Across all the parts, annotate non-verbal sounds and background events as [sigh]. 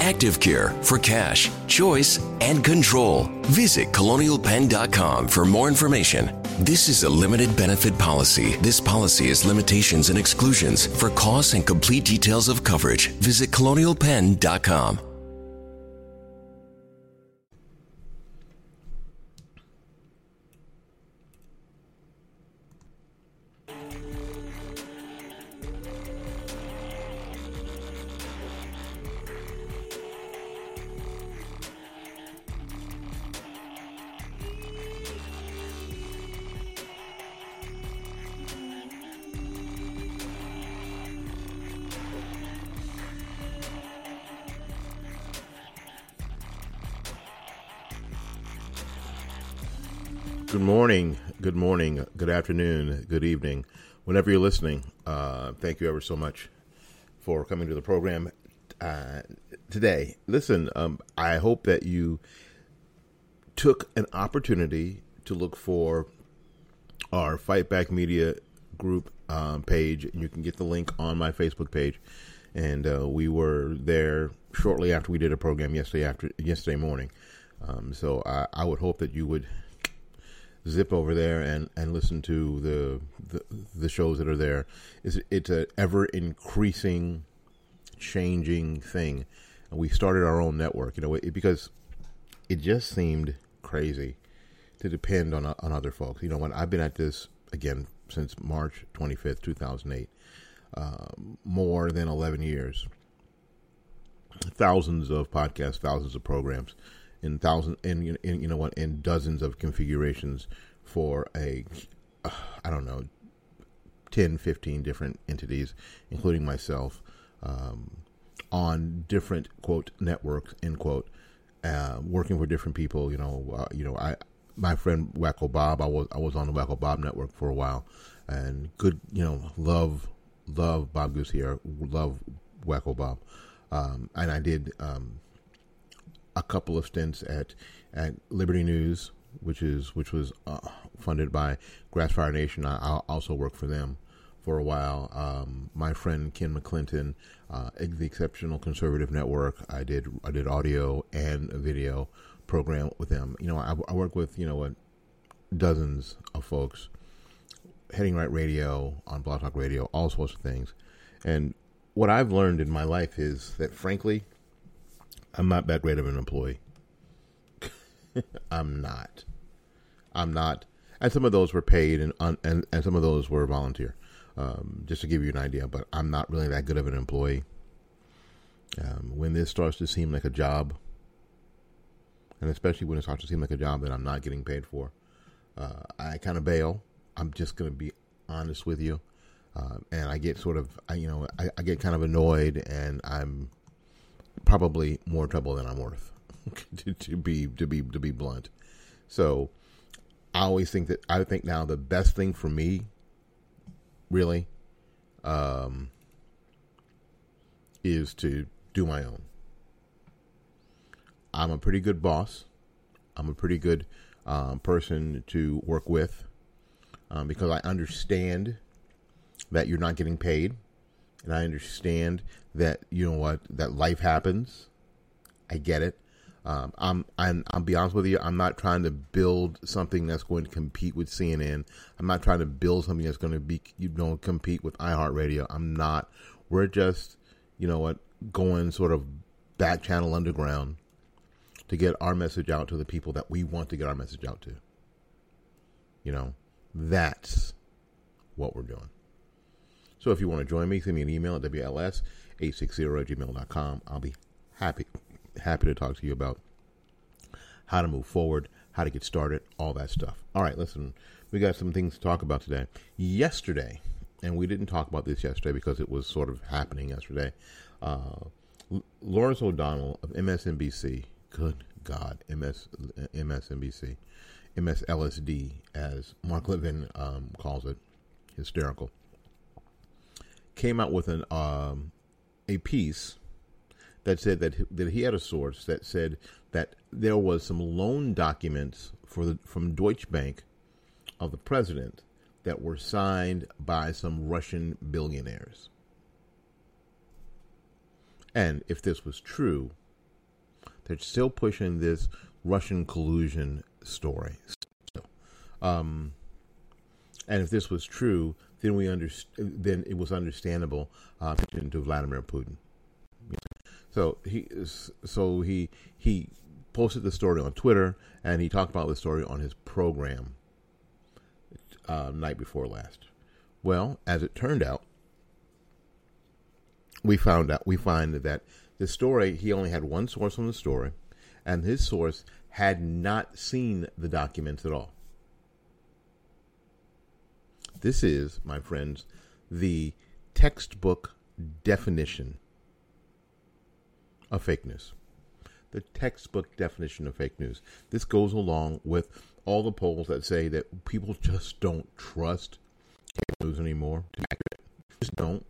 Active Care for cash, choice, and control. Visit colonialpenn.com for more information. This is a limited benefit policy. This policy has limitations and exclusions. For costs and complete details of coverage, visit colonialpenn.com. morning, good morning, good afternoon, good evening. Whenever you're listening, uh, thank you ever so much for coming to the program uh, today. Listen, um, I hope that you took an opportunity to look for our Fight Back Media group um, page, you can get the link on my Facebook page. And uh, we were there shortly after we did a program yesterday after yesterday morning. Um, so I, I would hope that you would zip over there and, and listen to the, the the shows that are there. It's it's an ever increasing, changing thing. And we started our own network, you know, it, because it just seemed crazy to depend on on other folks. You know, when I've been at this again since March twenty fifth, two thousand eight, uh, more than eleven years. Thousands of podcasts, thousands of programs in thousands in, in you know what in dozens of configurations for a uh, I don't know 10 15 different entities including myself um, on different quote networks end quote uh, working for different people you know uh, you know I my friend Wacko Bob I was I was on the Wacko Bob network for a while and good you know love love Bob Goose here love Wacko Bob um, and I did um, a couple of stints at at Liberty News, which is which was uh, funded by Grassfire Nation. I, I, also worked for them for a while. Um, my friend Ken McClinton, uh, the Exceptional Conservative Network. I did I did audio and video program with them. You know, I, I work with you know what dozens of folks, Heading Right Radio on Blog Talk Radio, all sorts of things, and what I've learned in my life is that, frankly, I'm not that great of an employee. [laughs] I'm not. I'm not. And some of those were paid, and and and some of those were volunteer. Um, just to give you an idea, but I'm not really that good of an employee. Um, when this starts to seem like a job, and especially when it starts to seem like a job that I'm not getting paid for, uh, I kind of bail. I'm just going to be honest with you, uh, and I get sort of, I, you know, I, I, get kind of annoyed, and I'm probably more trouble than I'm worth, [laughs] to, to be to be to be blunt. So, I always think that I think now the best thing for me, really, um, is to do my own. I'm a pretty good boss. I'm a pretty good um, person to work with um, because I understand that you're not getting paid, and I understand that you know what that life happens. I get it. Um, I'm, I'm, I'll be honest with you. I'm not trying to build something that's going to compete with CNN. I'm not trying to build something that's going to be, you know, compete with iHeartRadio. I'm not. We're just, you know what, going sort of back channel underground to get our message out to the people that we want to get our message out to. You know, that's what we're doing. So if you want to join me, send me an email at WLS860 at gmail.com. I'll be happy happy to talk to you about how to move forward, how to get started, all that stuff. All right, listen, we got some things to talk about today. Yesterday, and we didn't talk about this yesterday because it was sort of happening yesterday. Uh, Lawrence O'Donnell of MSNBC Good God, MS MSNBC, MSLSD, as Mark Levin um, calls it, hysterical, came out with an um, a piece that said that that he had a source that said that there was some loan documents for the from Deutsche Bank of the president that were signed by some Russian billionaires. And if this was true, they're still pushing this Russian collusion story. Um, and if this was true, then we underst- then it was understandable uh, to Vladimir Putin. So he so he he posted the story on Twitter and he talked about the story on his program uh, night before last. Well, as it turned out, we found out we find that the story, he only had one source on the story, and his source had not seen the documents at all. This is, my friends, the textbook definition of fake news. The textbook definition of fake news. This goes along with all the polls that say that people just don't trust news anymore. Just don't.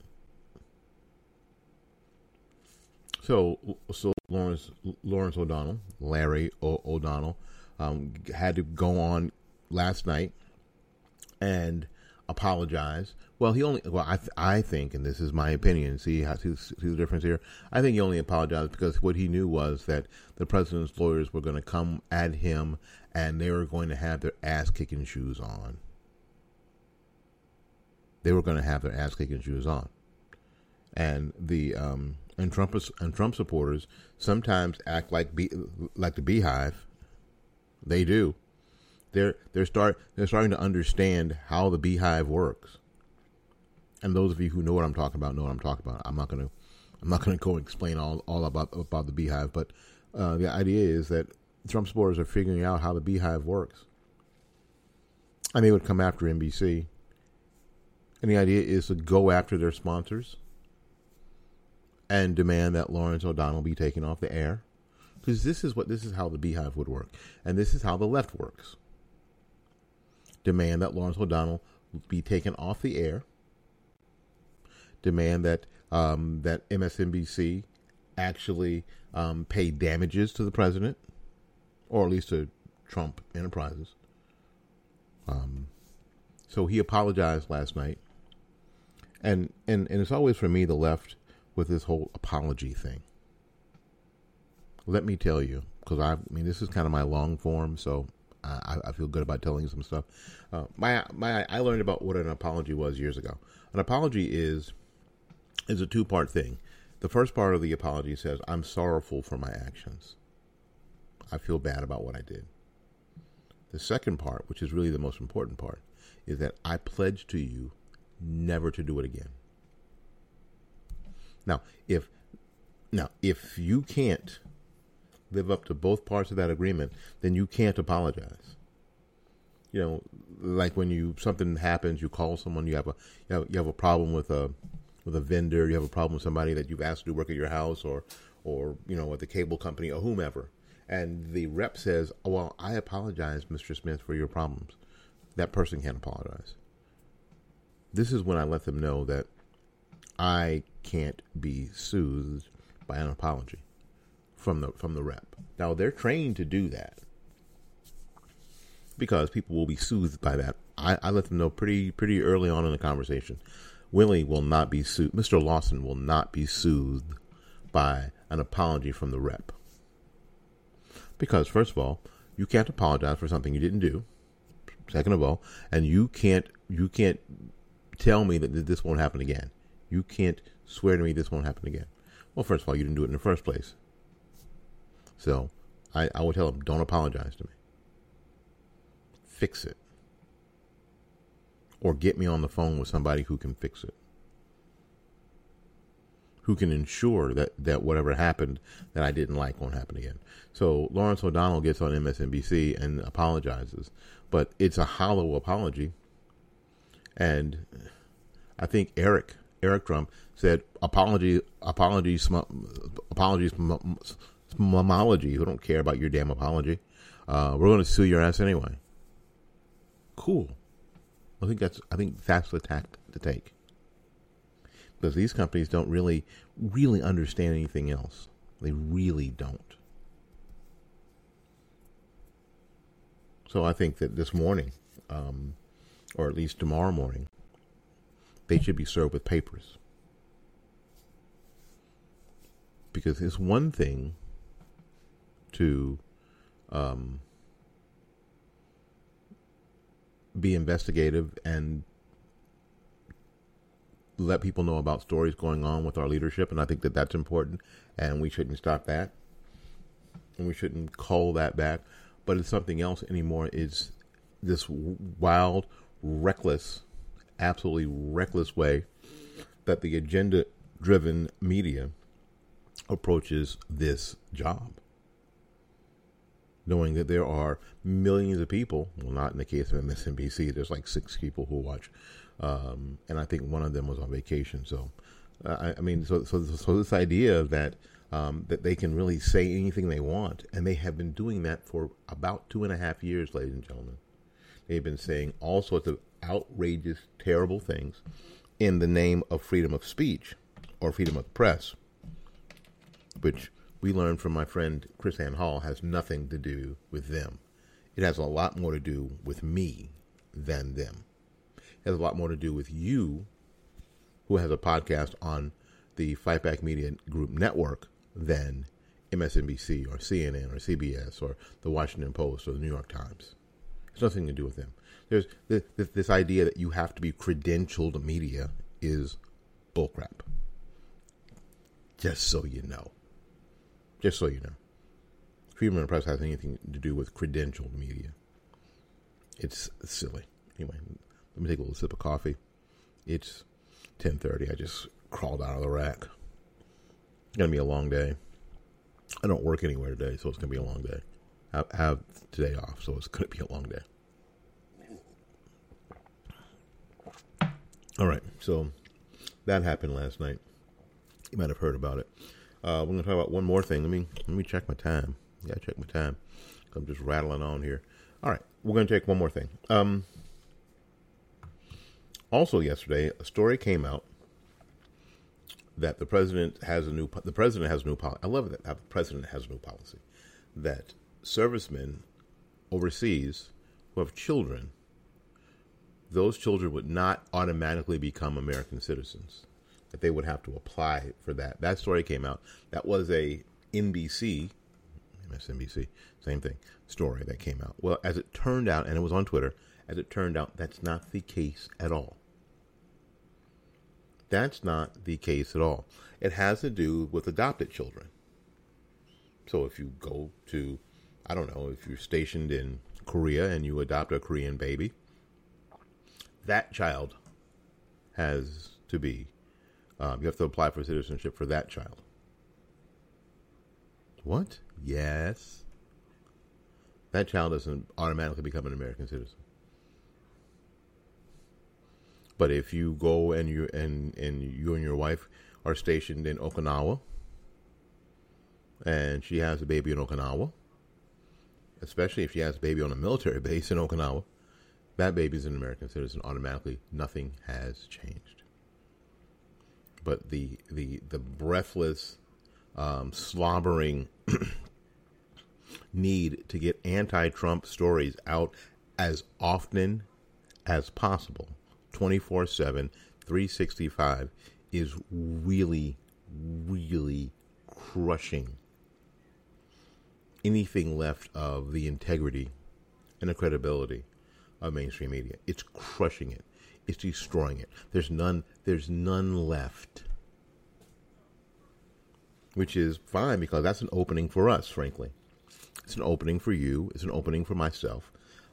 So, so Lawrence Lawrence O'Donnell, Larry o- O'Donnell, um, had to go on last night and apologize. Well, he only well, I th- I think, and this is my opinion. See how see, see the difference here. I think he only apologized because what he knew was that the president's lawyers were going to come at him and they were going to have their ass kicking shoes on. They were going to have their ass kicking shoes on, and the um, and Trump and Trump supporters sometimes act like be, like the beehive. They do. They're they're start they're starting to understand how the beehive works. And those of you who know what I'm talking about know what I'm talking about. I'm not gonna I'm not gonna [laughs] go explain all, all about about the beehive, but uh, the idea is that Trump supporters are figuring out how the beehive works. And they would come after NBC. And the idea is to go after their sponsors and demand that Lawrence O'Donnell be taken off the air. Because this is what this is how the beehive would work. And this is how the left works. Demand that Lawrence O'Donnell be taken off the air. Demand that um, that MSNBC actually um, pay damages to the president, or at least to Trump Enterprises. Um, so he apologized last night, and and and it's always for me the left with this whole apology thing. Let me tell you, because I, I mean, this is kind of my long form, so I, I feel good about telling some stuff. Uh, my my I learned about what an apology was years ago. An apology is is a two part thing. The first part of the apology says, I'm sorrowful for my actions. I feel bad about what I did. The second part, which is really the most important part, is that I pledge to you never to do it again. Now, if now if you can't live up to both parts of that agreement, then you can't apologize. You know, like when you something happens, you call someone, you have a you have, you have a problem with a with a vendor, you have a problem with somebody that you've asked to do work at your house or or you know at the cable company or whomever, and the rep says, oh, "Well, I apologize, Mr. Smith, for your problems." That person can't apologize. This is when I let them know that I can't be soothed by an apology from the from the rep. Now they're trained to do that because people will be soothed by that. I, I let them know pretty pretty early on in the conversation. Willie will not be soothed. Mr. Lawson will not be soothed by an apology from the rep. Because first of all, you can't apologize for something you didn't do. Second of all, and you can't you can't tell me that this won't happen again. You can't swear to me this won't happen again. Well, first of all, you didn't do it in the first place. So I, I would tell them, don't apologize to me. Fix it. Or get me on the phone with somebody who can fix it. Who can ensure that, that whatever happened that I didn't like won't happen again. So Lawrence O'Donnell gets on MSNBC and apologizes, but it's a hollow apology. And I think Eric Eric Trump said apology apologies apologies Momology, who don't care about your damn apology. Uh, we're going to sue your ass anyway. Cool. I think that's I think that's the tact to take because these companies don't really really understand anything else. They really don't. So I think that this morning, um, or at least tomorrow morning, they should be served with papers. Because it's one thing to um, be investigative and let people know about stories going on with our leadership, and I think that that's important, and we shouldn't stop that, and we shouldn't call that back. But it's something else anymore. Is this wild, reckless, absolutely reckless way that the agenda-driven media approaches this job? Knowing that there are millions of people. Well, not in the case of MSNBC. There's like six people who watch, um, and I think one of them was on vacation. So, uh, I, I, mean, so so so this idea that um, that they can really say anything they want, and they have been doing that for about two and a half years, ladies and gentlemen. They've been saying all sorts of outrageous, terrible things in the name of freedom of speech or freedom of the press, which we learned from my friend KrisAnne Hall has nothing to do with them. It has a lot more to do with me than them. It has a lot more to do with you, who has a podcast on the Fight Back Media Group network, than MSNBC or CNN or CBS or the Washington Post or the New York Times. It's nothing to do with them. There's this, this idea that you have to be credentialed media is bullcrap. Just so you know. Just so you know. Freedom of the press has anything to do with credentialed media. It's silly. Anyway, let me take a little sip of coffee. It's 10:30. I just crawled out of the rack. It's gonna be a long day. I don't work anywhere today, so it's gonna be a long day. I have today off, so it's gonna be a long day. All right, so that happened last night. You might have heard about it. Uh, we're gonna talk about one more thing. Let me let me check my time. Yeah, check my time. I'm just rattling on here. All right, we're gonna take one more thing. Um, also, yesterday, a story came out that the president has a new the president has a new policy. I love that the president has a new policy that servicemen overseas who have children, those children would not automatically become American citizens that they would have to apply for that. That story came out. That was a NBC, MSNBC, same thing, story that came out. Well, as it turned out, and it was on Twitter, as it turned out, that's not the case at all. That's not the case at all. It has to do with adopted children. So if you go to, I don't know, if you're stationed in Korea and you adopt a Korean baby, that child has to be, um, you have to apply for citizenship for that child. What? Yes. That child doesn't automatically become an American citizen. But if you go and you and and you and your wife are stationed in Okinawa, and she has a baby in Okinawa, especially if she has a baby on a military [laughs] base in Okinawa, that baby is an American citizen automatically. Nothing has changed. But the the the breathless, um, slobbering [clears throat] need to get anti-Trump stories out as often as possible, 24/7, 365 is really, really crushing anything left of the integrity and the credibility of mainstream media. It's crushing it. It's destroying it. There's none there's none left. Which is fine because that's an opening for us, frankly. It's an opening for you, it's an opening for myself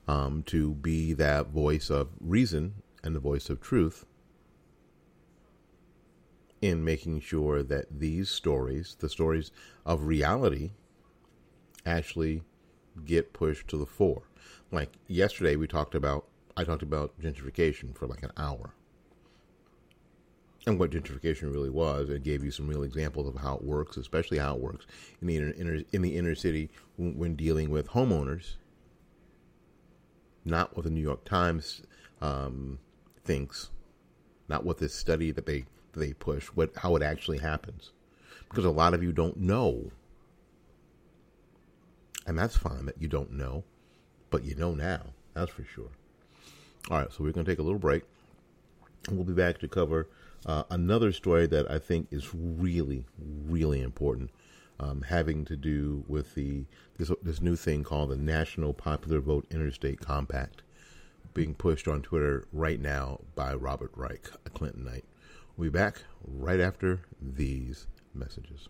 um, to be that voice of reason and the voice of truth in making sure that these stories, the stories of reality, actually get pushed to the fore. Like yesterday, we talked about, I talked about gentrification for like an hour. And what gentrification really was, and gave you some real examples of how it works, especially how it works in the inner, inner in the inner city when, dealing with homeowners. Not what the New York Times um, thinks, not what this study that they that they push, what how it actually happens, because a lot of you don't know and that's fine that you don't know, but you know now. That's for sure. All right, so we're going to take a little break. We'll be back to cover uh, another story that I think is really, really important, um, having to do with the this, this new thing called the National Popular Vote Interstate Compact, being pushed on Twitter right now by Robert Reich, a Clintonite. We'll be back right after these messages.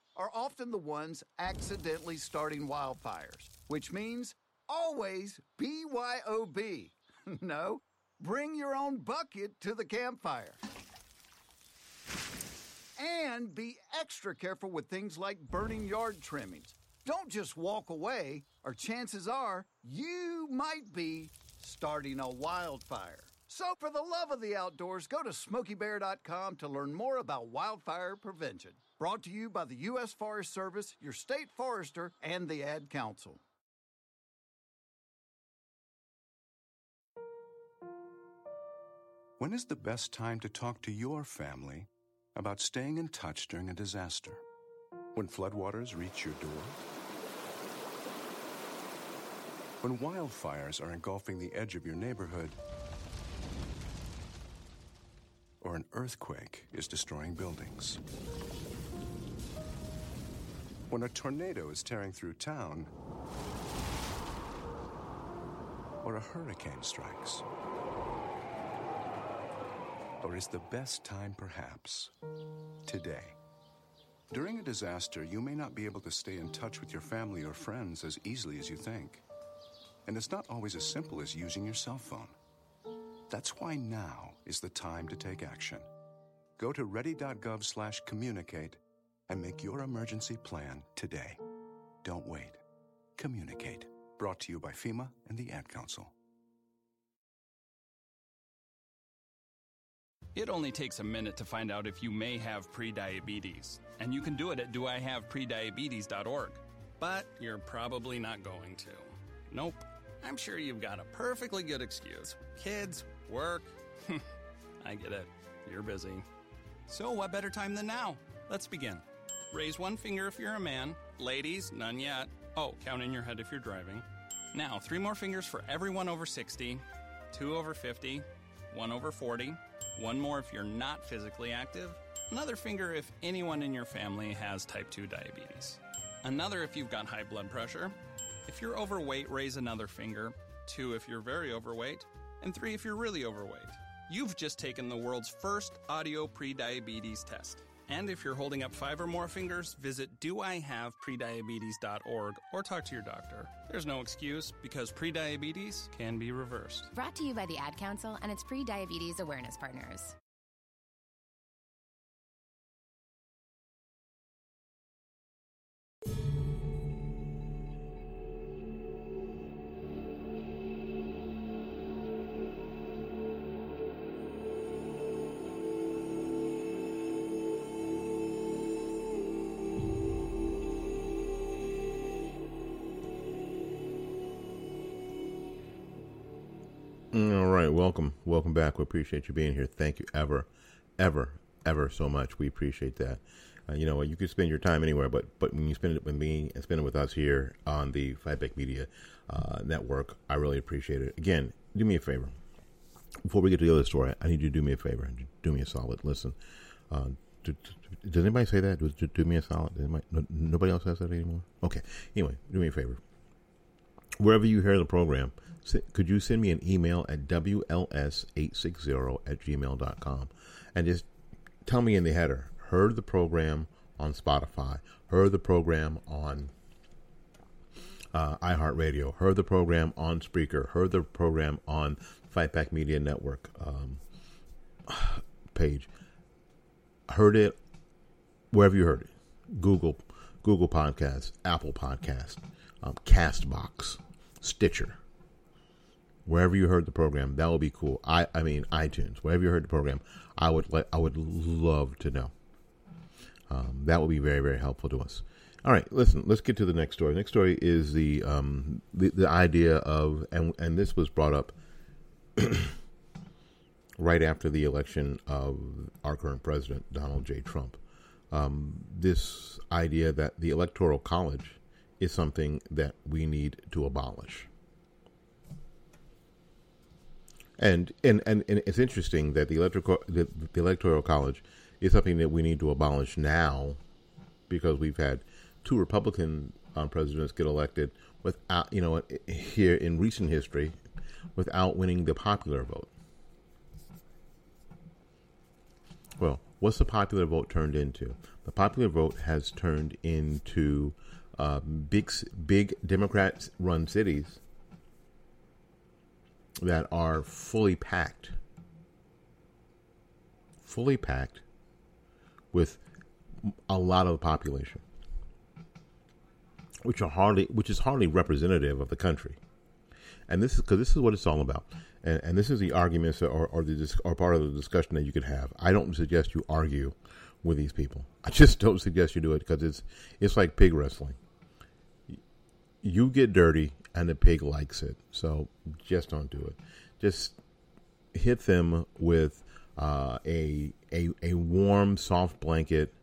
are often the ones accidentally starting wildfires, which means always BYOB. [laughs] no, bring your own bucket to the campfire. And be extra careful with things like burning yard trimmings. Don't just walk away, or chances are you might be starting a wildfire. So, for the love of the outdoors, go to smokeybear.com to learn more about wildfire prevention. Brought to you by the U.S. Forest Service, your state forester, and the Ad Council. When is the best time to talk to your family about staying in touch during a disaster? When floodwaters reach your door? When wildfires are engulfing the edge of your neighborhood? Or an earthquake is destroying buildings? When a tornado is tearing through town or a hurricane strikes? Or is the best time perhaps today? During a disaster, you may not be able to stay in touch with your family or friends as easily as you think. And it's not always as simple as using your cell phone. That's why now is the time to take action. Go to ready.gov/communicate and make your emergency plan today. Don't wait. Communicate. Brought to you by FEMA and the Ad Council. It only takes a minute to find out if you may have prediabetes, and you can do it at doihaveprediabetes.org. But you're probably not going to. Nope. I'm sure you've got a perfectly good excuse. Kids, work. [laughs] I get it. You're busy. So, what better time than now? Let's begin. Raise one finger if you're a man. Ladies, none yet. Oh, count in your head if you're driving. Now, three more fingers for everyone over 60, two over 50, one over 40, one more if you're not physically active, another finger if anyone in your family has type 2 diabetes, another if you've got high blood pressure. If you're overweight, raise another finger, two if you're very overweight, and three if you're really overweight. You've just taken the world's first audio pre-diabetes test. And if you're holding up five or more fingers, visit doihaveprediabetes.org or talk to your doctor. There's no excuse because prediabetes can be reversed. Brought to you by the Ad Council and its pre-diabetes awareness partners. Welcome, welcome back. We appreciate you being here. Thank you ever, ever, ever so much. We appreciate that. Uh, you know, you could spend your time anywhere, but but when you spend it with me and spend it with us here on the Fightback Media uh, Network, I really appreciate it. Again, do me a favor. Before we get to the other story, I need you to do me a favor. Do me a solid. Listen. Uh, do, do, does anybody say that? Do, do me a solid. Anybody, no, nobody else says that anymore. Okay. Anyway, do me a favor. Wherever you hear the program, could you send me an email at WLS860 at gmail.com and just tell me in the header, heard the program on Spotify, heard the program on uh, iHeartRadio, heard the program on Spreaker, heard the program on Fightback Media Network um, [sighs] page, heard it wherever you heard it, Google, Google Podcasts, Apple Podcasts, um, Castbox, Stitcher wherever you heard the program. That would be cool. I I mean iTunes, wherever you heard the program. I would I would love to know. Um, that would be very very helpful to us. All right, listen. Let's get to the next story. next story is the um, the, the idea of and and this was brought up [clears throat] right after the election of our current president Donald J. Trump. Um, this idea that the electoral college is something that we need to abolish. And and, and, and it's interesting that the electoral the, the electoral college is something that we need to abolish now because we've had two Republican um, presidents get elected without you know here in recent history without winning the popular vote. Well, what's the popular vote turned into? The popular vote has turned into uh, big big Democrat-run cities that are fully packed, fully packed with a lot of the population, which are hardly, which is hardly representative of the country. And this is because this is what it's all about, and, and this is the arguments or, or the or part of the discussion that you could have. I don't suggest you argue with these people. I just don't suggest you do it because it's it's like pig wrestling. You get dirty, and the pig likes it. So just don't do it. Just hit them with uh, a, a a warm, soft blanket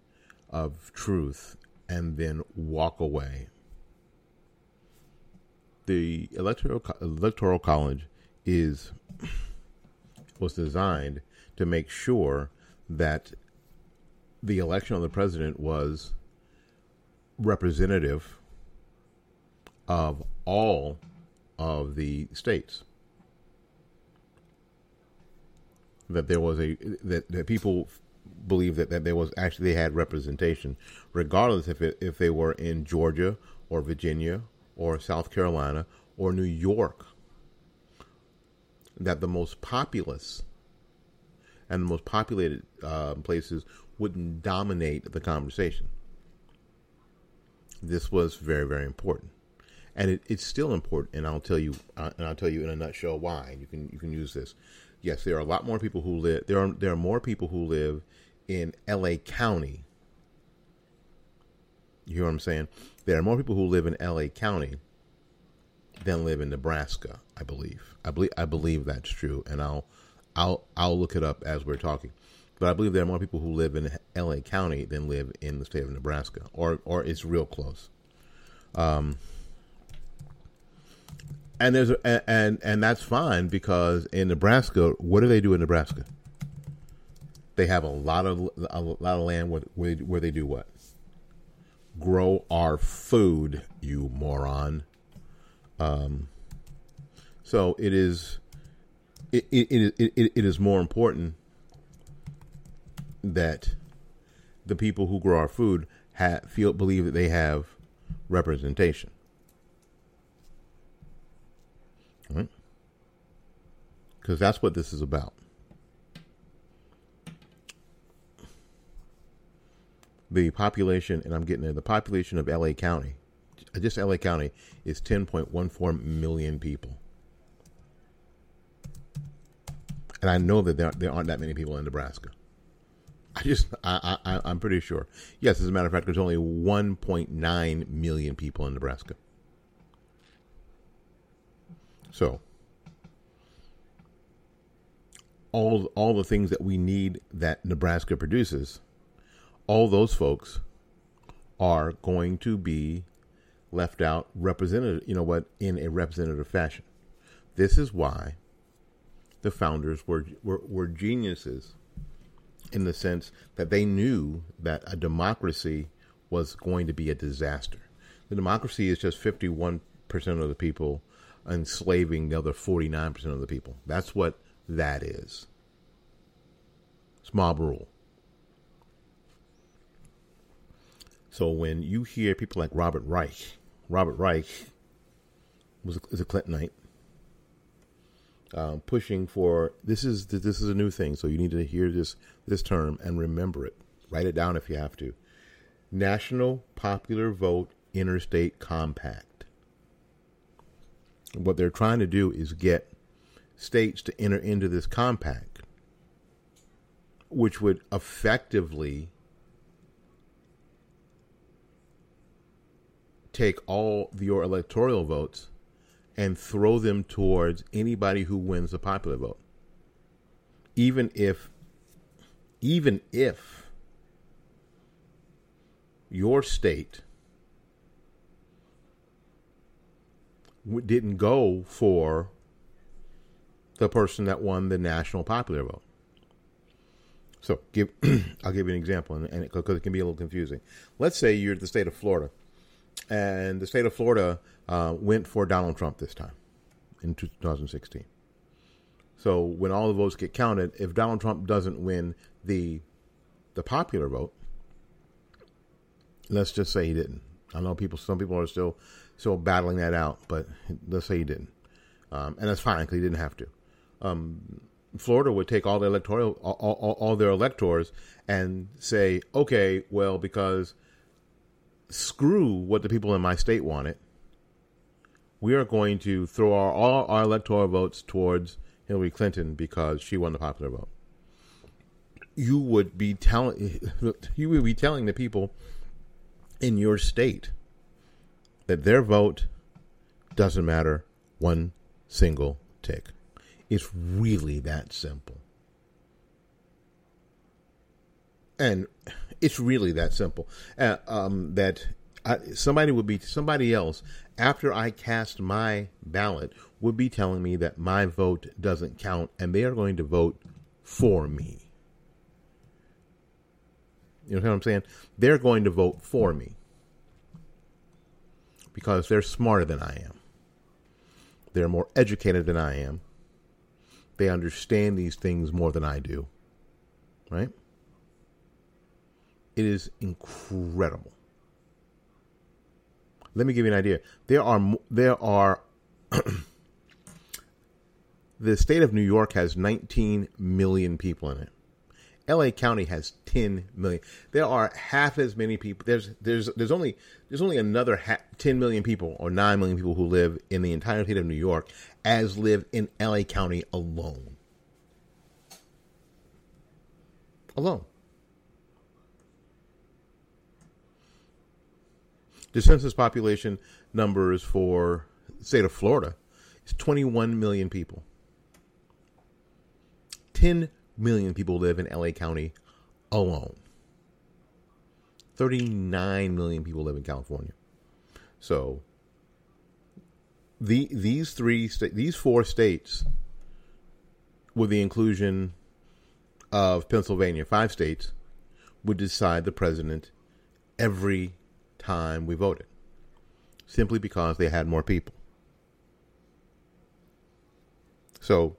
of truth, and then walk away. The electoral electoral college is [clears throat] was designed to make sure that the election of the president was representative of all of the states. That there was a that, that people believe that, that there was actually they had representation, regardless if it, if they were in Georgia or Virginia or South Carolina or New York. That the most populous and the most populated uh, places wouldn't dominate the conversation. This was very very important and it, it's still important. And I'll tell you, uh, and I'll tell you in a nutshell why. You can you can use this. Yes, there are a lot more people who live. There are there are more people who live in L.A. County. You hear what I'm saying? There are more people who live in L.A. County than live in Nebraska. I believe. I believe. I believe that's true, and I'll, I'll, I'll look it up as we're talking. But I believe there are more people who live in L.A. County than live in the state of Nebraska, or or it's real close. Um, and there's a, and and that's fine because in Nebraska, what do they do in Nebraska? They have a lot of a lot of land where where, where they do what? Grow our food, you moron. Um, so it is it it, it, it, it is more important that the people who grow our food have, feel believe that they have representation. Right? Because that's what this is about. The population, and I'm getting there, the population of LA County, uh, just LA County, is 10.14 million people. And I know that there, there aren't that many people in Nebraska. I just, I, I, I'm pretty sure. Yes, as a matter of fact, there's only 1.9 million people in Nebraska. So, all all the things that we need that Nebraska produces, all those folks are going to be left out represented, you know what, in a representative fashion. This is why the founders were, were, were geniuses in the sense that they knew that a democracy was going to be a disaster. The democracy is just 51% of the people enslaving the other 49% of the people. That's what that is. It's mob rule. So when you hear people like Robert Reich, Robert Reich was a, is a Clintonite, um, pushing for this is this is a new thing, so you need to hear this this term and remember it. Write it down if you have to. National Popular Vote Interstate Compact. What they're trying to do is get states to enter into this compact, which would effectively take all your electoral votes and throw them towards anybody who wins the popular vote. Even if even if your state didn't go for the person that won the national popular vote. So, give [clears throat] I'll give you an example, and because it can be a little confusing. Let's say you're the state of Florida, and the state of Florida uh, went for Donald Trump this time in 2016. So when all the votes get counted, if Donald Trump doesn't win the the popular vote, let's just say he didn't. I know people, some people are still still battling that out, but let's say he didn't, um, and that's fine because he didn't have to. Um, Florida would take all the electoral, all, all, all their electors, and say, okay, well, because screw what the people in my state wanted. We are going to throw our, all our electoral votes towards Hillary Clinton because she won the popular vote. You would be telling [laughs] you would be telling the people in your state that their vote doesn't matter one single tick. It's really that simple. And it's really that simple. Uh, um, that I, somebody would be somebody else after I cast my ballot would be telling me that my vote doesn't count, and they are going to vote for me. You know what I'm saying? They're going to vote for me because they're smarter than I am. They're more educated than I am. They understand these things more than I do. Right? It is incredible. Let me give you an idea. There are there are [clears throat] the state of New York has 19 million people in it. LA County has 10 million. There are half as many people. There's there's there's only there's only another ha- 10 million people or 9 million people who live in the entire state of New York as live in LA County alone. Alone. The census population numbers for state of Florida is 21 million people. 10 million people live in LA County alone. 39 million people live in California. So the these three sta- these four states with the inclusion of Pennsylvania, five states would decide the president every time we voted simply because they had more people. So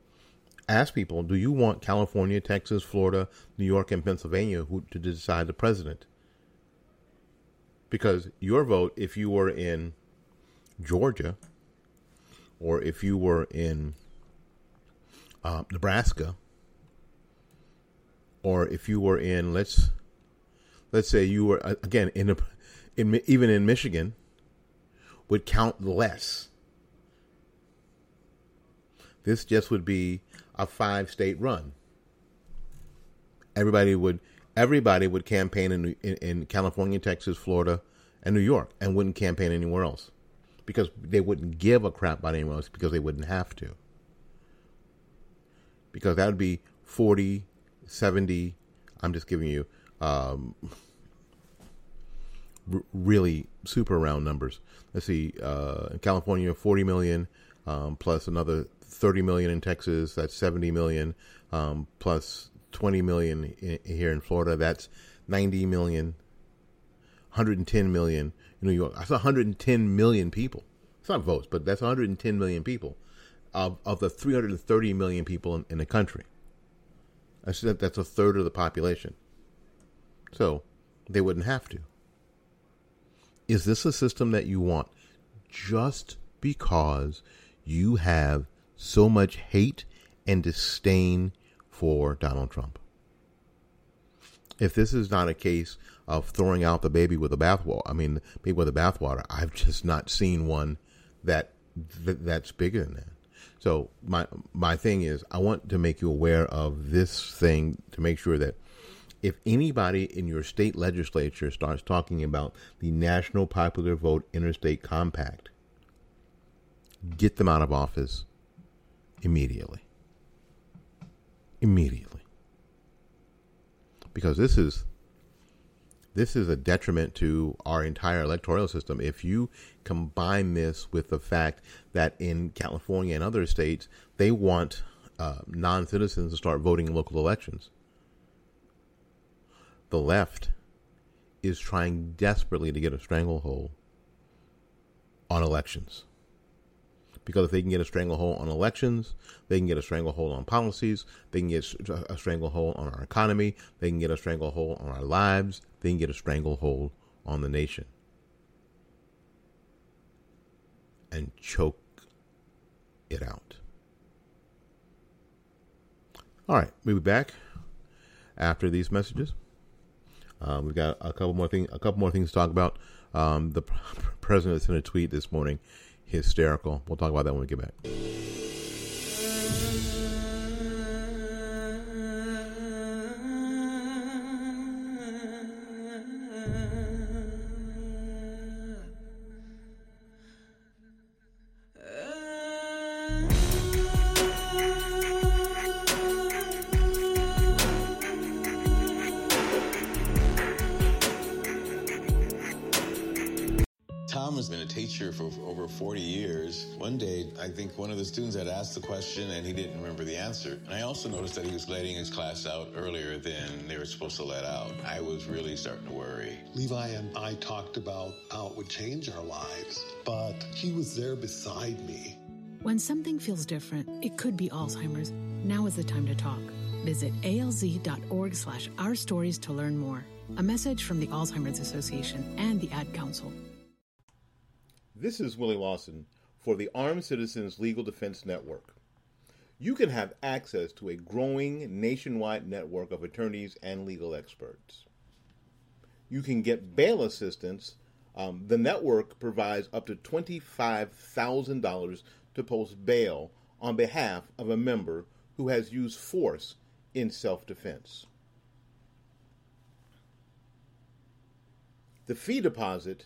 ask people, do you want California, Texas, Florida, New York, and Pennsylvania who, to decide the president? Because your vote, if you were in Georgia, or if you were in uh, Nebraska, or if you were in let's let's say you were again in, a, in even in Michigan, would count less. This just would be a five state run. Everybody would everybody would campaign in, in, in California, Texas, Florida, and New York, and wouldn't campaign anywhere else because they wouldn't give a crap about anywhere else because they wouldn't have to. Because that would be 40, 70, I'm just giving you um, r- really super round numbers. Let's see, uh, in California, 40 million um, plus another 30 million in Texas. That's 70 million um, plus 20 million in, here in Florida. That's 90 million. 110 million in New York. That's 110 million people. It's not votes, but that's 110 million people of, of the 330 million people in, in the country. That's, that's a third of the population. So they wouldn't have to. Is this a system that you want just because you have so much hate and disdain for Donald Trump? If this is not a case of throwing out the baby with the bathwater, I mean, baby with the bathwater, I've just not seen one that, that that's bigger than that. So my my thing is, I want to make you aware of this thing to make sure that if anybody in your state legislature starts talking about the National Popular Vote Interstate Compact, get them out of office immediately. Immediately. Because this is this is a detriment to our entire electoral system. If you combine this with the fact that in California and other states, they want uh, non citizens to start voting in local elections the left is trying desperately to get a stranglehold on elections. Because if they can get a stranglehold on elections, they can get a stranglehold on policies, they can get a stranglehold on our economy, they can get a stranglehold on our lives, they can get a stranglehold on the nation. And choke it out. All right, we'll be back after these messages. Um, we've got a couple more things. A couple more things to talk about. Um, the [laughs] president sent a tweet this morning, hysterical. We'll talk about that when we get back. One of the students had asked the question and he didn't remember the answer. And I also noticed that he was letting his class out earlier than they were supposed to let out. I was really starting to worry. Levi and I talked about how it would change our lives, but he was there beside me. When something feels different, it could be Alzheimer's. Now is the time to talk. Visit alz.org slash our stories to learn more. A message from the Alzheimer's Association and the Ad Council. This is Willie Lawson for the Armed Citizens Legal Defense Network. You can have access to a growing nationwide network of attorneys and legal experts. You can get bail assistance. Um, the network provides up to $25,000 to post bail on behalf of a member who has used force in self defense. The fee deposit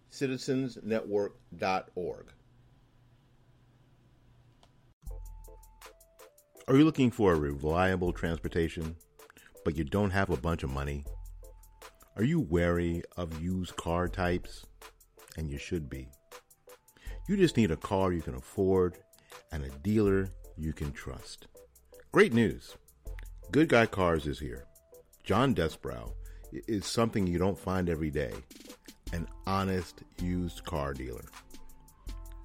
www.armedcitizensnetwork.org. Are you looking for a reliable transportation, but you don't have a bunch of money? Are you wary of used car types? And you should be. You just need a car you can afford and a dealer you can trust. Great news! Good Guy Cars is here. John Desbrow is something you don't find every day an honest used car dealer.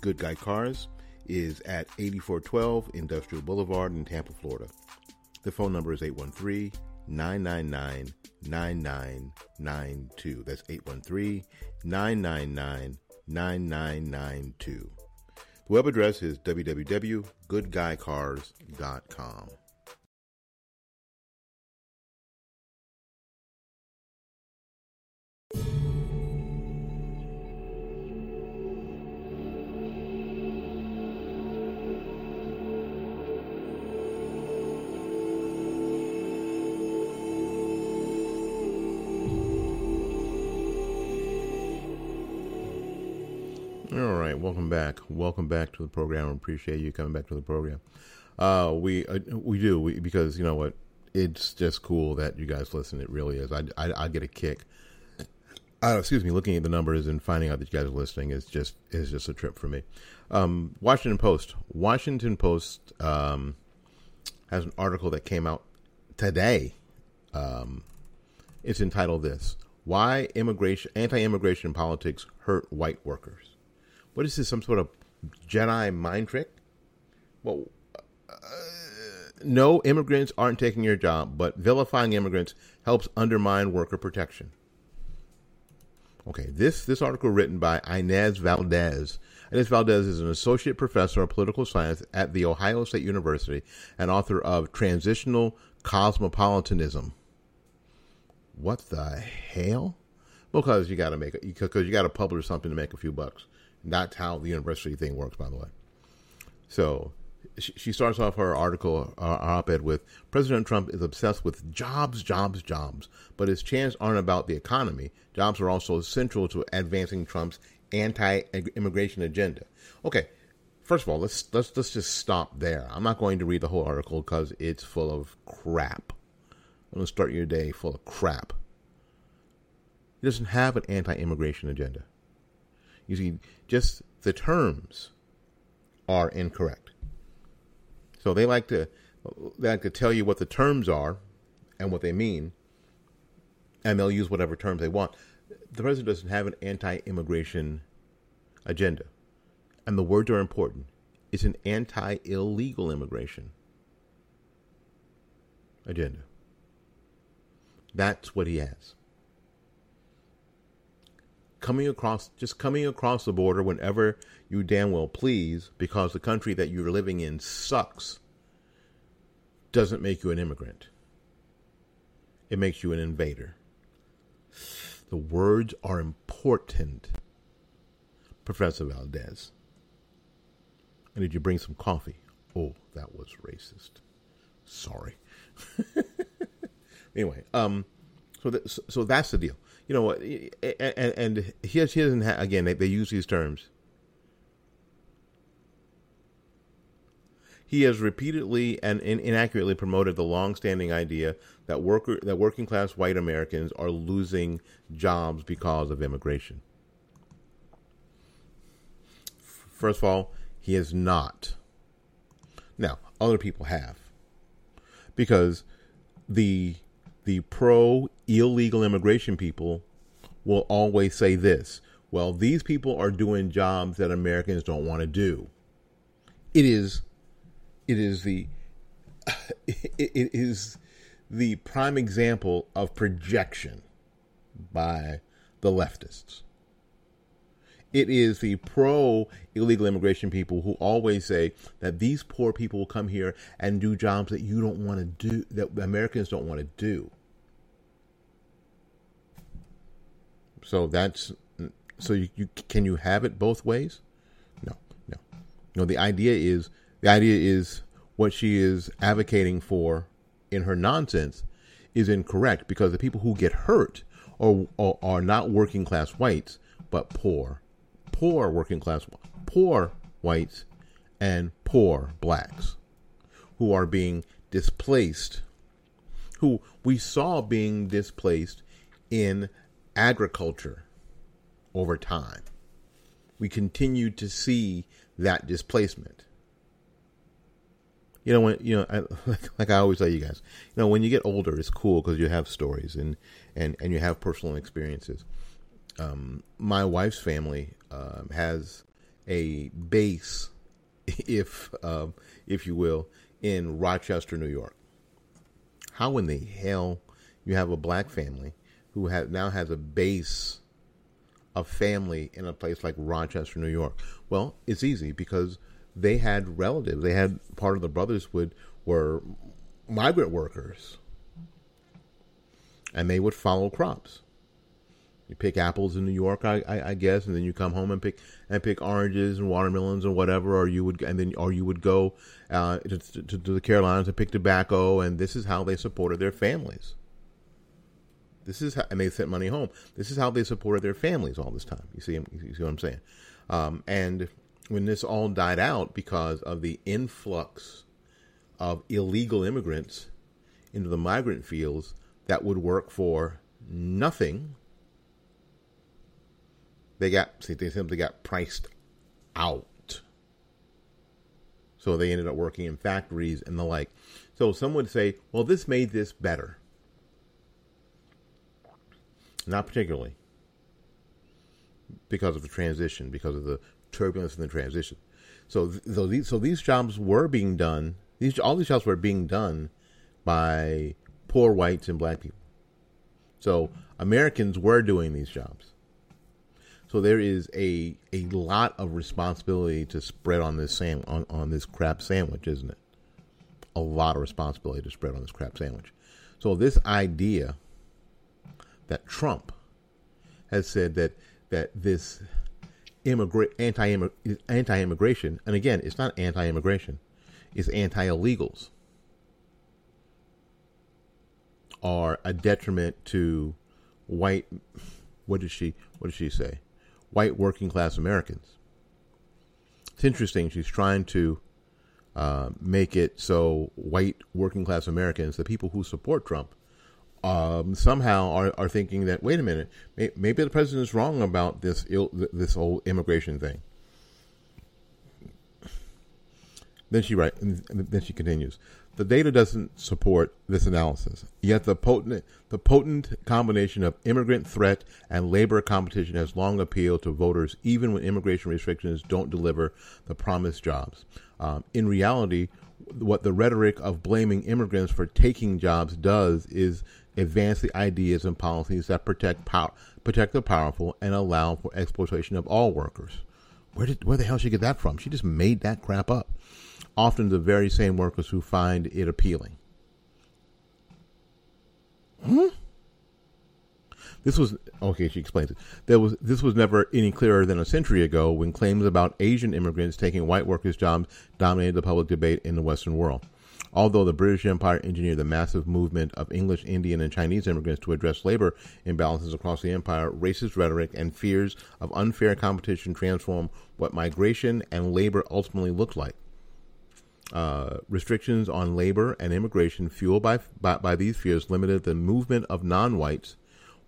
Good Guy Cars is at 8412 Industrial Boulevard in Tampa, Florida. The phone number is 813 999 9992. That's 813 999 9992. The web address is www.goodguycars.com. All back. Welcome back to the program. Appreciate you coming back to the program. Uh, we uh, we do we, because you know what, it's just cool that you guys listen. It really is. I I, I get a kick. Uh, excuse me, looking at the numbers and finding out that you guys are listening is just is just a trip for me. Um, Washington Post. Washington Post um, has an article that came out today. Um, it's entitled "This: Why Immigration Anti-Immigration Politics Hurt White Workers." What is this? Some sort of Jedi mind trick? Well, uh, no, immigrants aren't taking your job, but vilifying immigrants helps undermine worker protection. Okay, this this article written by Inez Valdez. Inez Valdez is an associate professor of political science at the Ohio State University and author of Transnational Cosmopolitanism. What the hell? Because you got to make it because you got to publish something to make a few bucks. That's how the university thing works, by the way. So she starts off her article, uh, op-ed with President Trump is obsessed with jobs, jobs, jobs, but his chants aren't about the economy. Jobs are also central to advancing Trump's anti-immigration agenda. Okay, first of all, let's let's let's just stop there. I'm not going to read the whole article because it's full of crap. I'm going to start your day full of crap. He doesn't have an anti-immigration agenda. You see, just the terms are incorrect. So they like to they like to tell you what the terms are and what they mean, and they'll use whatever terms they want. The president doesn't have an anti-immigration agenda, and the words are important. It's an anti-illegal immigration agenda. That's what he has coming across just coming across the border whenever you damn well please because the country that you're living in sucks doesn't make you an immigrant. It makes you an invader. The words are important, Professor Valdez. And did you bring some coffee? Oh, that was racist. Sorry. [laughs] anyway, um, so th- so that's the deal you know what? And, and he, he doesn't again, they, they use these terms. He has repeatedly and inaccurately promoted the long-standing idea that worker that working class white Americans are losing jobs because of immigration. First of all, he has not. Now, other people have. Because the the pro illegal immigration people will always say this well, these people are doing jobs that Americans don't want to do. It is, it is the, [laughs] it is the prime example of projection by the leftists. It is the pro illegal immigration people who always say that these poor people will come here and do jobs that you don't want to do, that Americans don't want to do. So that's so you, you can you have it both ways? No, no, no. The idea is the idea is what she is advocating for in her nonsense is incorrect because the people who get hurt are, are, are not working class whites but poor, poor working class, poor whites and poor blacks who are being displaced, who we saw being displaced in agriculture over time. We continue to see that displacement. You know when you know, I, [laughs] like, like, I always tell you guys, you know, when you get older, it's cool because you have stories and and and you have personal experiences. Um, my wife's family um, has a base, [laughs] if um, if you will, in Rochester, New York. How in the hell you have a black family who have, now has a base of family in a place like Rochester, New York? Well, it's easy because they had relatives. They had part of the brothers would were migrant workers, and they would follow crops. You pick apples in New York, I, I, I, guess, and then you come home and pick and pick oranges and watermelons and whatever, or you would and then or you would go uh, to, to, to, the Carolinas and pick tobacco, and this is how they supported their families. This is how, and they sent money home. This is how they supported their families all this time. You see, you see what I'm saying? Um, and when this all died out because of the influx of illegal immigrants into the migrant fields that would work for nothing they got see, they simply got priced out. So they ended up working in factories and the like. So some would say, well, this made this better. Not particularly. Because of the transition, because of the turbulence in the transition. So, so these so these jobs were being done. These all these jobs were being done by poor whites and black people. So Americans were doing these jobs. So there is a a lot of responsibility to spread on this sam on, on this crab sandwich, isn't it? A lot of responsibility to spread on this crap sandwich. So this idea that Trump has said that that this immigrant anti anti immigration, and again, it's not anti immigration, it's anti illegals, are a detriment to white. What did she? What did she say? white working class Americans. It's interesting. She's trying to uh, make it so white working class Americans, the people who support Trump, um, somehow are, are thinking that wait a minute, may, maybe the president is wrong about this Ill, this whole immigration thing. Then she writes, then she continues. The data doesn't support this analysis, yet the potent, the potent combination of immigrant threat and labor competition has long appealed to voters, even when immigration restrictions don't deliver the promised jobs. Um, in reality, what the rhetoric of blaming immigrants for taking jobs does is advance the ideas and policies that protect power, protect the powerful and allow for exploitation of all workers. Where did where the hell did she get that from? She just made that crap up often the very same workers who find it appealing. Hmm? This was okay. She explains it. There was this was never any clearer than a century ago when claims about Asian immigrants taking white workers' jobs dominated the public debate in the Western world. Although the British Empire engineered the massive movement of English, Indian, and Chinese immigrants to address labor imbalances across the empire, racist rhetoric and fears of unfair competition transformed what migration and labor ultimately looked like. Uh, restrictions on labor and immigration fueled by, by, by these fears limited the movement of non-whites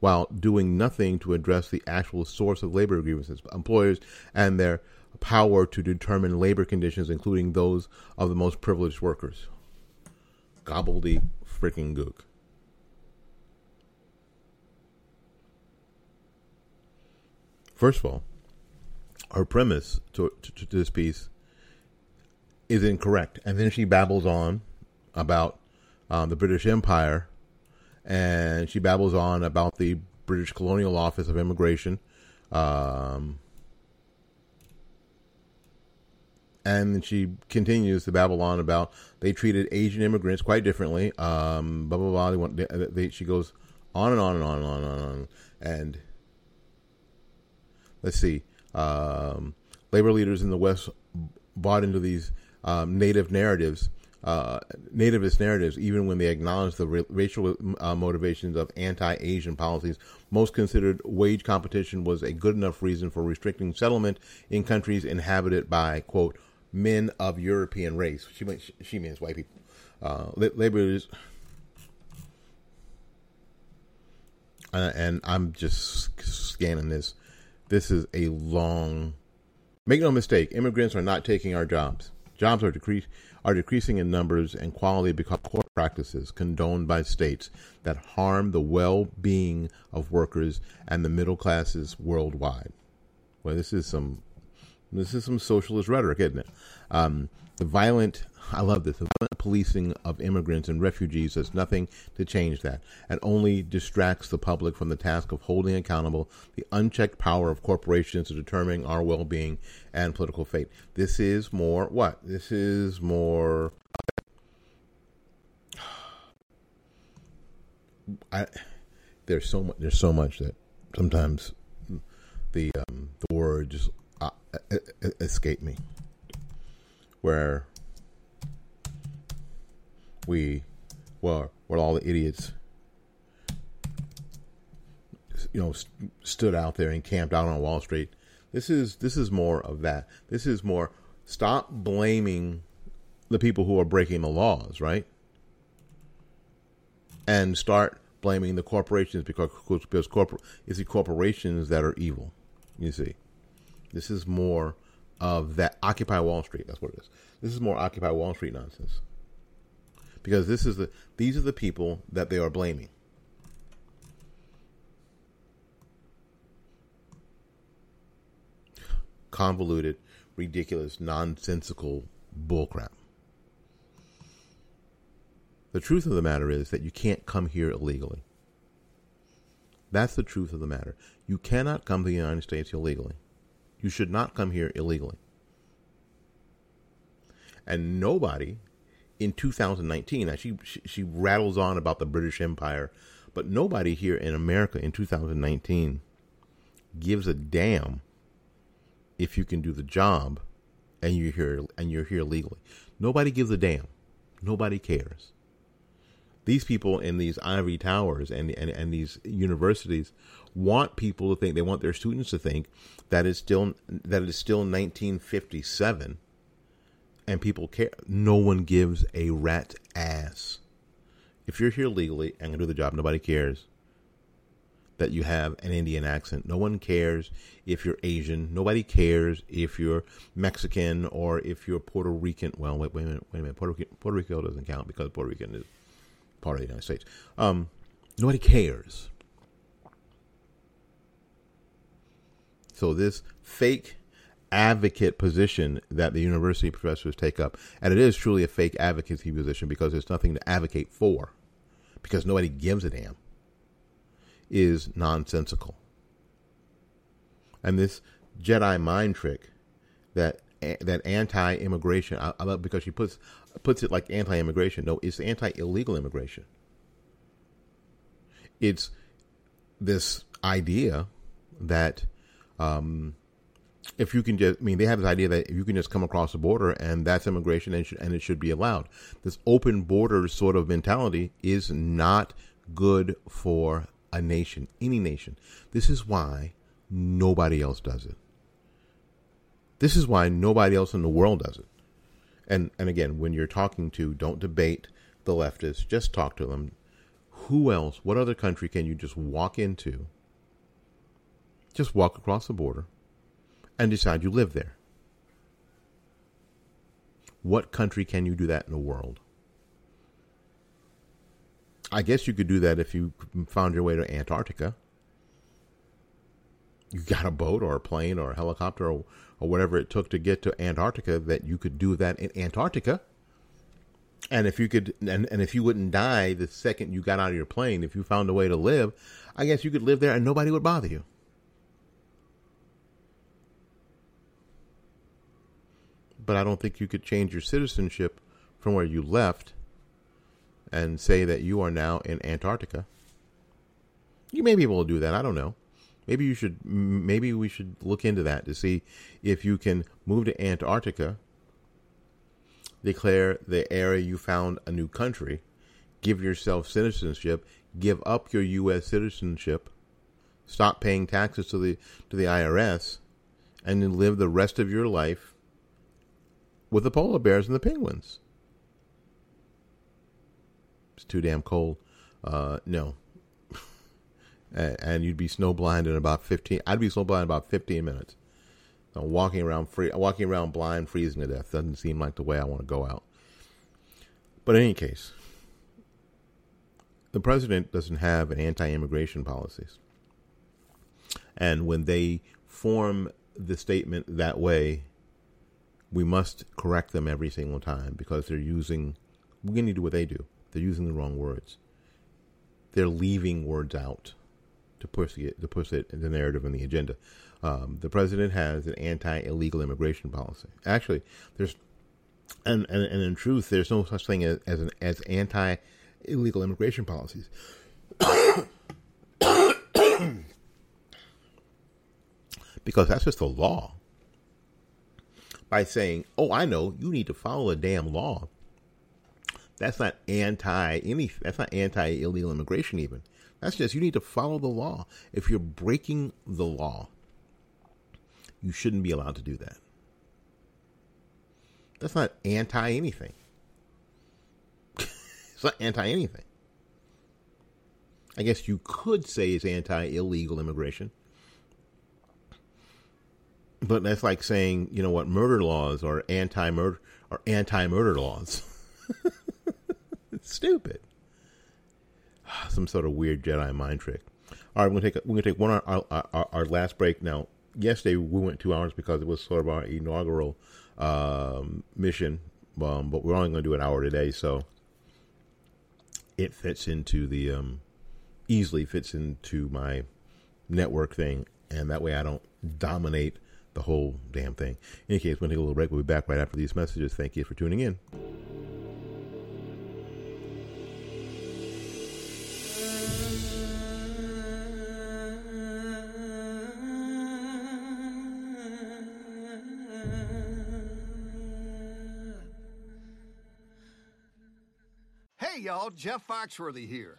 while doing nothing to address the actual source of labor grievances, employers and their power to determine labor conditions, including those of the most privileged workers. Gobbledy freaking gook. First of all, her premise to, to, to this piece is incorrect. And then she babbles on about um, the British Empire, and she babbles on about the British Colonial Office of Immigration, um, and she continues to babble on about they treated Asian immigrants quite differently. Um, blah blah blah. They want. They, they, she goes on and on and on and on and on. And let's see. Um, labor leaders in the West bought into these um, native narratives, uh, nativist narratives, even when they acknowledged the ra- racial uh, motivations of anti-Asian policies. Most considered wage competition was a good enough reason for restricting settlement in countries inhabited by quote men of European race. She she means white people. Uh, labor leaders. Uh, and I'm just scanning this. This is a long. Make no mistake, immigrants are not taking our jobs. Jobs are decrease are decreasing in numbers and quality because of practices condoned by states that harm the well-being of workers and the middle classes worldwide. Well, this is some this is some socialist rhetoric, isn't it? Um, the violent, I love this, the violent policing of immigrants and refugees does nothing to change that and only distracts the public from the task of holding accountable the unchecked power of corporations to determine our well being and political fate. This is more what? This is more. [sighs] I, there's so much. There's so much that sometimes the um, the words uh, escape me where we, well, where all the idiots, you know, st- stood out there and camped out on Wall Street. This is this is more of that. This is more stop blaming the people who are breaking the laws, right? And start blaming the corporations because because corporate it's the corporations that are evil. You see, this is more of that Occupy Wall Street. That's what it is. This is more Occupy Wall Street nonsense. Because this is the these are the people that they are blaming. Convoluted, ridiculous, nonsensical bullcrap. The truth of the matter is that you can't come here illegally. That's the truth of the matter. You cannot come to the United States illegally. You should not come here illegally. And nobody in 2019, now she, she, she rattles on about the British Empire, but nobody here in America in 2019 gives a damn if you can do the job and you're here and you're here legally. Nobody gives a damn. Nobody cares. These people in these ivory towers and, and, and these universities want people to think they want their students to think that it's still that it is still 1957 and people care no one gives a rat ass. If you're here legally and can do the job nobody cares that you have an indian accent. No one cares if you're asian. Nobody cares if you're mexican or if you're puerto rican. Well wait, wait a minute wait a minute. Puerto, puerto rico doesn't count because puerto rican is part of the united states. Um, nobody cares So this fake advocate position that the university professors take up, and it is truly a fake advocacy position because there's nothing to advocate for, because nobody gives a damn, is nonsensical. And this Jedi mind trick that that anti-immigration, because she puts puts it like anti-immigration. No, it's anti-illegal immigration. It's this idea that um, if you can just, I mean, they have this idea that you can just come across the border and that's immigration and, and it should be allowed. This open border sort of mentality is not good for a nation, any nation. This is why nobody else does it. This is why nobody else in the world does it. And and again, when you're talking to, don't debate the leftists. Just talk to them. Who else? What other country can you just walk into just walk across the border and decide you live there. What country can you do that in the world? I guess you could do that if you found your way to Antarctica. You got a boat or a plane or a helicopter or, or whatever it took to get to Antarctica that you could do that in Antarctica. And if you could, and, and if you wouldn't die the second you got out of your plane, if you found a way to live, I guess you could live there and nobody would bother you. But I don't think you could change your citizenship from where you left and say that you are now in Antarctica. You may be able to do that. I don't know. Maybe you should. Maybe we should look into that to see if you can move to Antarctica, declare the area you found a new country, give yourself citizenship, give up your U.S. citizenship, stop paying taxes to the to the IRS, and then live the rest of your life with the polar bears and the penguins. It's too damn cold. Uh, no. [laughs] and, you'd be snowblind in about 15 I'd be snowblind in about 15 minutes. Walking around free walking around blind freezing to death doesn't seem like the way I want to go out. But in any case, the president doesn't have an anti-immigration policies. And when they form the statement that way, we must correct them every single time because they're using, we're going to do what they do. They're using the wrong words. They're leaving words out to push it, to push it the narrative and the agenda. Um, the president has an anti-illegal immigration policy. Actually, there's, and, and, and in truth, there's no such thing as, as an as anti-illegal immigration policies. [coughs] because that's just the law by saying, "Oh, I know, you need to follow a damn law." That's not anti any. That's not anti illegal immigration. Even that's just you need to follow the law. If you're breaking the law, you shouldn't be allowed to do that. That's not anti anything. [laughs] it's not anti anything. I guess you could say it's anti illegal immigration but that's like saying, you know what, murder laws are anti-murder are anti-murder laws. [laughs] it's stupid. [sighs] Some sort of weird Jedi mind trick. All right, we're gonna take we're gonna take one our, our, our last break now. Yesterday we went two hours because it was sort of our inaugural um, mission, um, but we're only to do an hour today, so it fits into the um, easily fits into my network thing, and that way I don't dominate the whole damn thing. In any case, to take a little break. We'll be back right after these messages. Thank you for tuning in. Hey, y'all, Jeff Foxworthy here.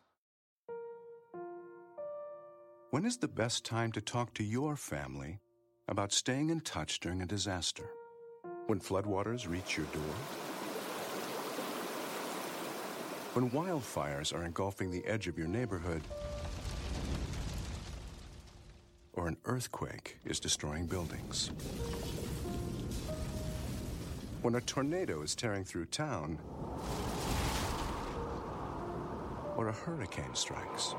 When is the best time to talk to your family about staying in touch during a disaster? When floodwaters reach your door? When wildfires are engulfing the edge of your neighborhood? Or an earthquake is destroying buildings? When a tornado is tearing through town? Or a hurricane strikes?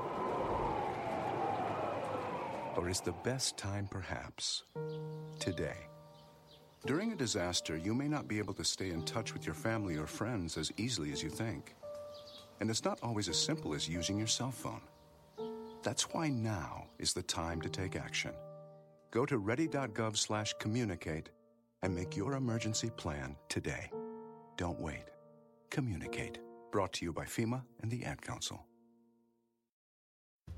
Or is the best time perhaps today? During a disaster, you may not be able to stay in touch with your family or friends as easily as you think. And it's not always as simple as using your cell phone. That's why now is the time to take action. Go to ready.gov slash communicate and make your emergency plan today. Don't wait. Communicate. Brought to you by FEMA and the Ad Council.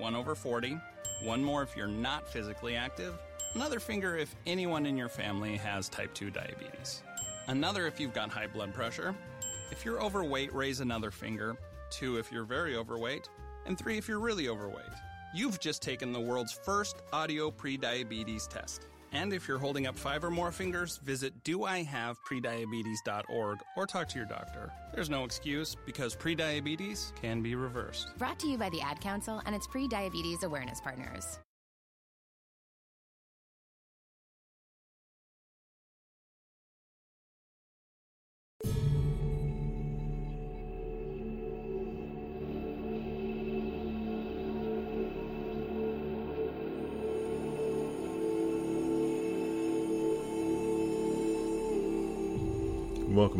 one over 40, one more if you're not physically active, another finger if anyone in your family has type 2 diabetes, another if you've got high blood pressure. If you're overweight, raise another finger, two if you're very overweight, and three if you're really overweight. You've just taken the world's first audio prediabetes test. And if you're holding up five or more fingers, visit doihaveprediabetes.org or talk to your doctor. There's no excuse because prediabetes can be reversed. Brought to you by the Ad Council and its pre-diabetes awareness partners.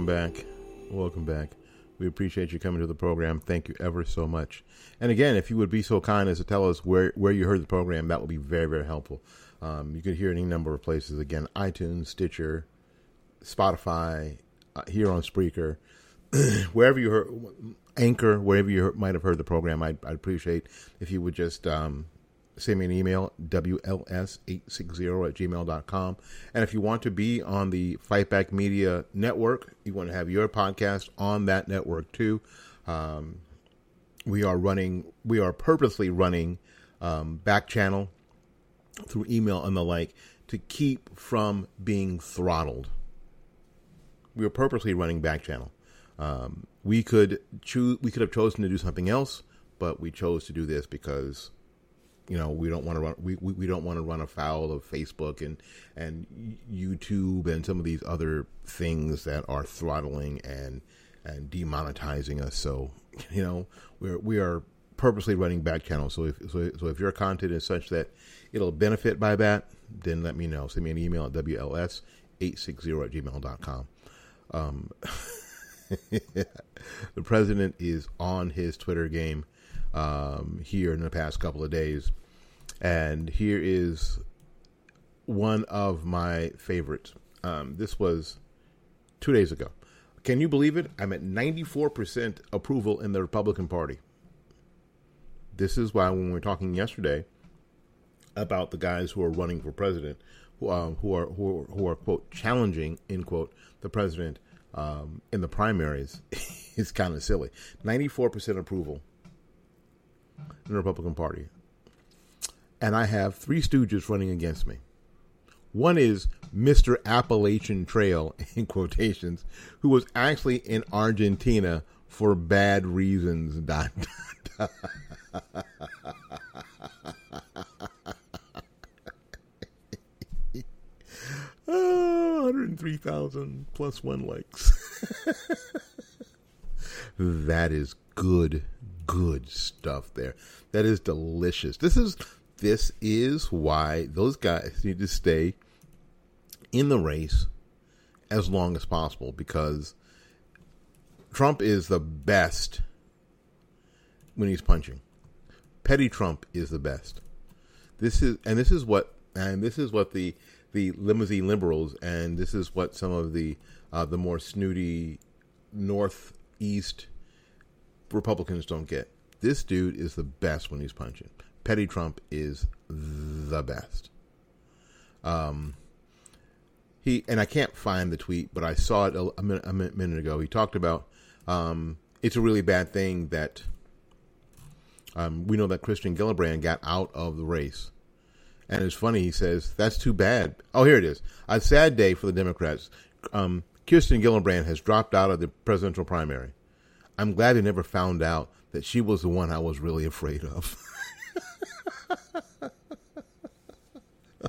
Welcome back. Welcome back. We appreciate you coming to the program. Thank you ever so much. And again, if you would be so kind as to tell us where, where you heard the program, that would be very, very helpful. Um, you could hear any number of places. Again, iTunes, Stitcher, Spotify, uh, here on Spreaker, [clears throat] wherever you heard, Anchor, wherever you heard, might have heard the program. I'd, I'd appreciate if you would just um, send me an email, WLS860 at gmail.com. And if you want to be on the Fightback Media Network, you want to have your podcast on that network too. Um, we are running, we are purposely running um, back channel through email and the like to keep from being throttled. We are purposely running back channel. Um, we could choose, we could have chosen to do something else, but we chose to do this because you know we don't want to run we, we, we don't want to run afoul of Facebook and and YouTube and some of these other things that are throttling and and demonetizing us. So [laughs] you know we're we are purposely running back channels. So if so, so if your content is such that it'll benefit by that, then let me know. Send me an email at wls860 at gmail.com. Um, [laughs] the president is on his Twitter game um, here in the past couple of days. And here is one of my favorites. Um, this was two days ago. Can you believe it? I'm at 94% approval in the Republican Party. This is why, when we were talking yesterday about the guys who are running for president, who, um, who are who are, who are quote challenging end quote the president um, in the primaries, [laughs] it's kind of silly. 94% approval in the Republican Party. And I have three stooges running against me. One is Mr. Appalachian Trail, [laughs] in quotations, who was actually in Argentina for bad reasons. [laughs] Dot, dot, dot. oh, 103,000 plus one likes. [laughs] that is good good stuff there. That is delicious. This is this is why those guys need to stay in the race as long as possible because Trump is the best when he's punching. Petty Trump is the best. This is and this is what and this is what the the limousine liberals and this is what some of the uh, the more snooty northeast Republicans don't get. This dude is the best when he's punching. Petty Trump is the best. Um, he and I can't find the tweet, but I saw it a, minute, a minute ago. He talked about um, it's a really bad thing that um, we know that Kirsten Gillibrand got out of the race. And it's funny, he says, that's too bad. Oh, here it is. A sad day for the Democrats. Um, Kirsten Gillibrand has dropped out of the presidential primary. I'm glad they never found out that she was the one I was really afraid of. [laughs]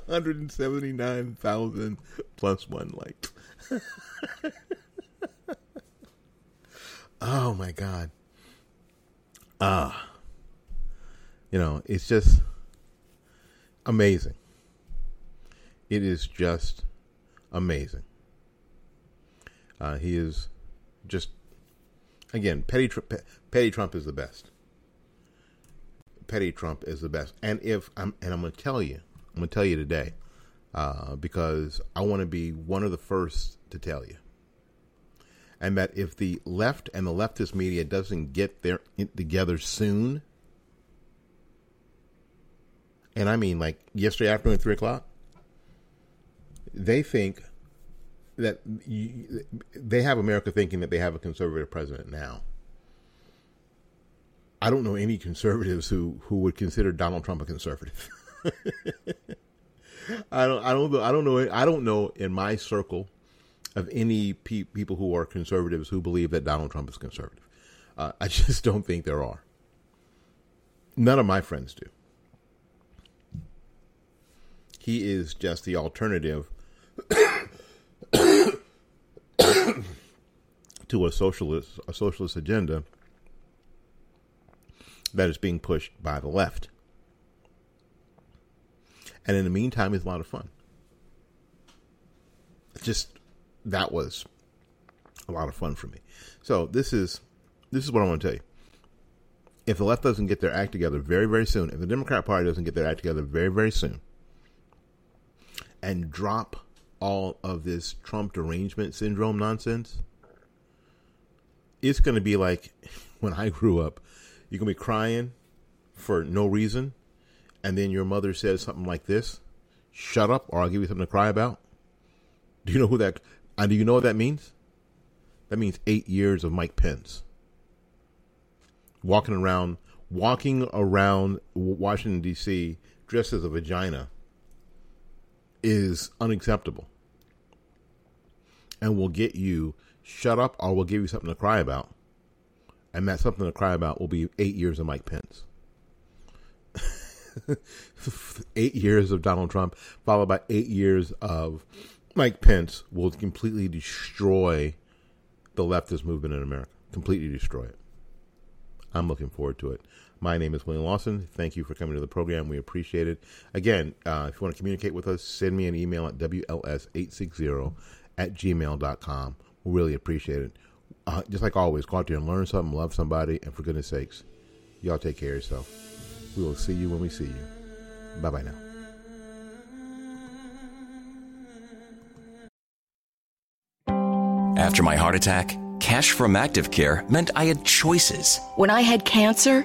179,000 plus one like. [laughs] oh my God. Ah. You know, it's just amazing. It is just amazing. Uh, he is just again, petty petty Trump is the best. Petty Trump is the best. And if I'm and I'm going to tell you, I'm to tell you today, uh, because I want to be one of the first to tell you, and that if the left and the leftist media doesn't get their together soon, and I mean like yesterday afternoon, at three o'clock, they think that you, they have America thinking that they have a conservative president now. I don't know any conservatives who, who would consider Donald Trump a conservative. [laughs] [laughs] I don't I don't I don't know I don't know in my circle of any pe- people who are conservatives who believe that Donald Trump is conservative. Uh, I [laughs] just don't think there are. None of my friends do. He is just the alternative [coughs] to a socialist a socialist agenda that is being pushed by the left. And in the meantime, it's a lot of fun. Just that was a lot of fun for me. So this is this is what I want to tell you. If the left doesn't get their act together very, very soon, if the Democrat Party doesn't get their act together very, very soon, and drop all of this Trump derangement syndrome nonsense, it's going to be like [laughs] when I grew up. You're going to be crying for no reason, and then your mother says something like this Shut up, or I'll give you something to cry about. Do you know who that? And do you know what that means? That means eight years of Mike Pence walking around, walking around Washington D.C. dressed as a vagina is unacceptable and will get you shut up or we'll give you something to cry about. And that something to cry about will be eight years of Mike Pence. [laughs] eight years of Donald Trump, followed by eight years of Mike Pence, will completely destroy the leftist movement in America. Completely destroy it. I'm looking forward to it. My name is William Lawson. Thank you for coming to the program. We appreciate it. Again, uh, if you want to communicate with us, send me an email at WLS860 at gmail.com. We really appreciate it. Uh, just like always, go out there and learn something, love somebody, and for goodness sakes, y'all take care of yourself. We will see you when we see you. Bye bye now. After my heart attack, cash from Active Care meant I had choices. When I had cancer,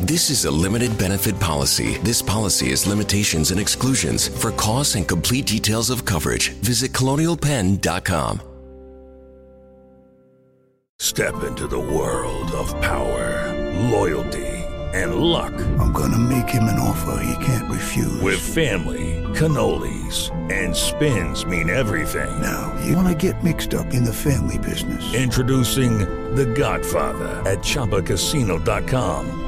This is a limited benefit policy. This policy has limitations and exclusions. For costs and complete details of coverage, visit colonialpenn.com. Step into the world of power, loyalty, and luck. I'm going to make him an offer he can't refuse. With family cannolis, and spins mean everything. Now, you want to get mixed up in the family business. Introducing The Godfather at ChumbaCasino.com.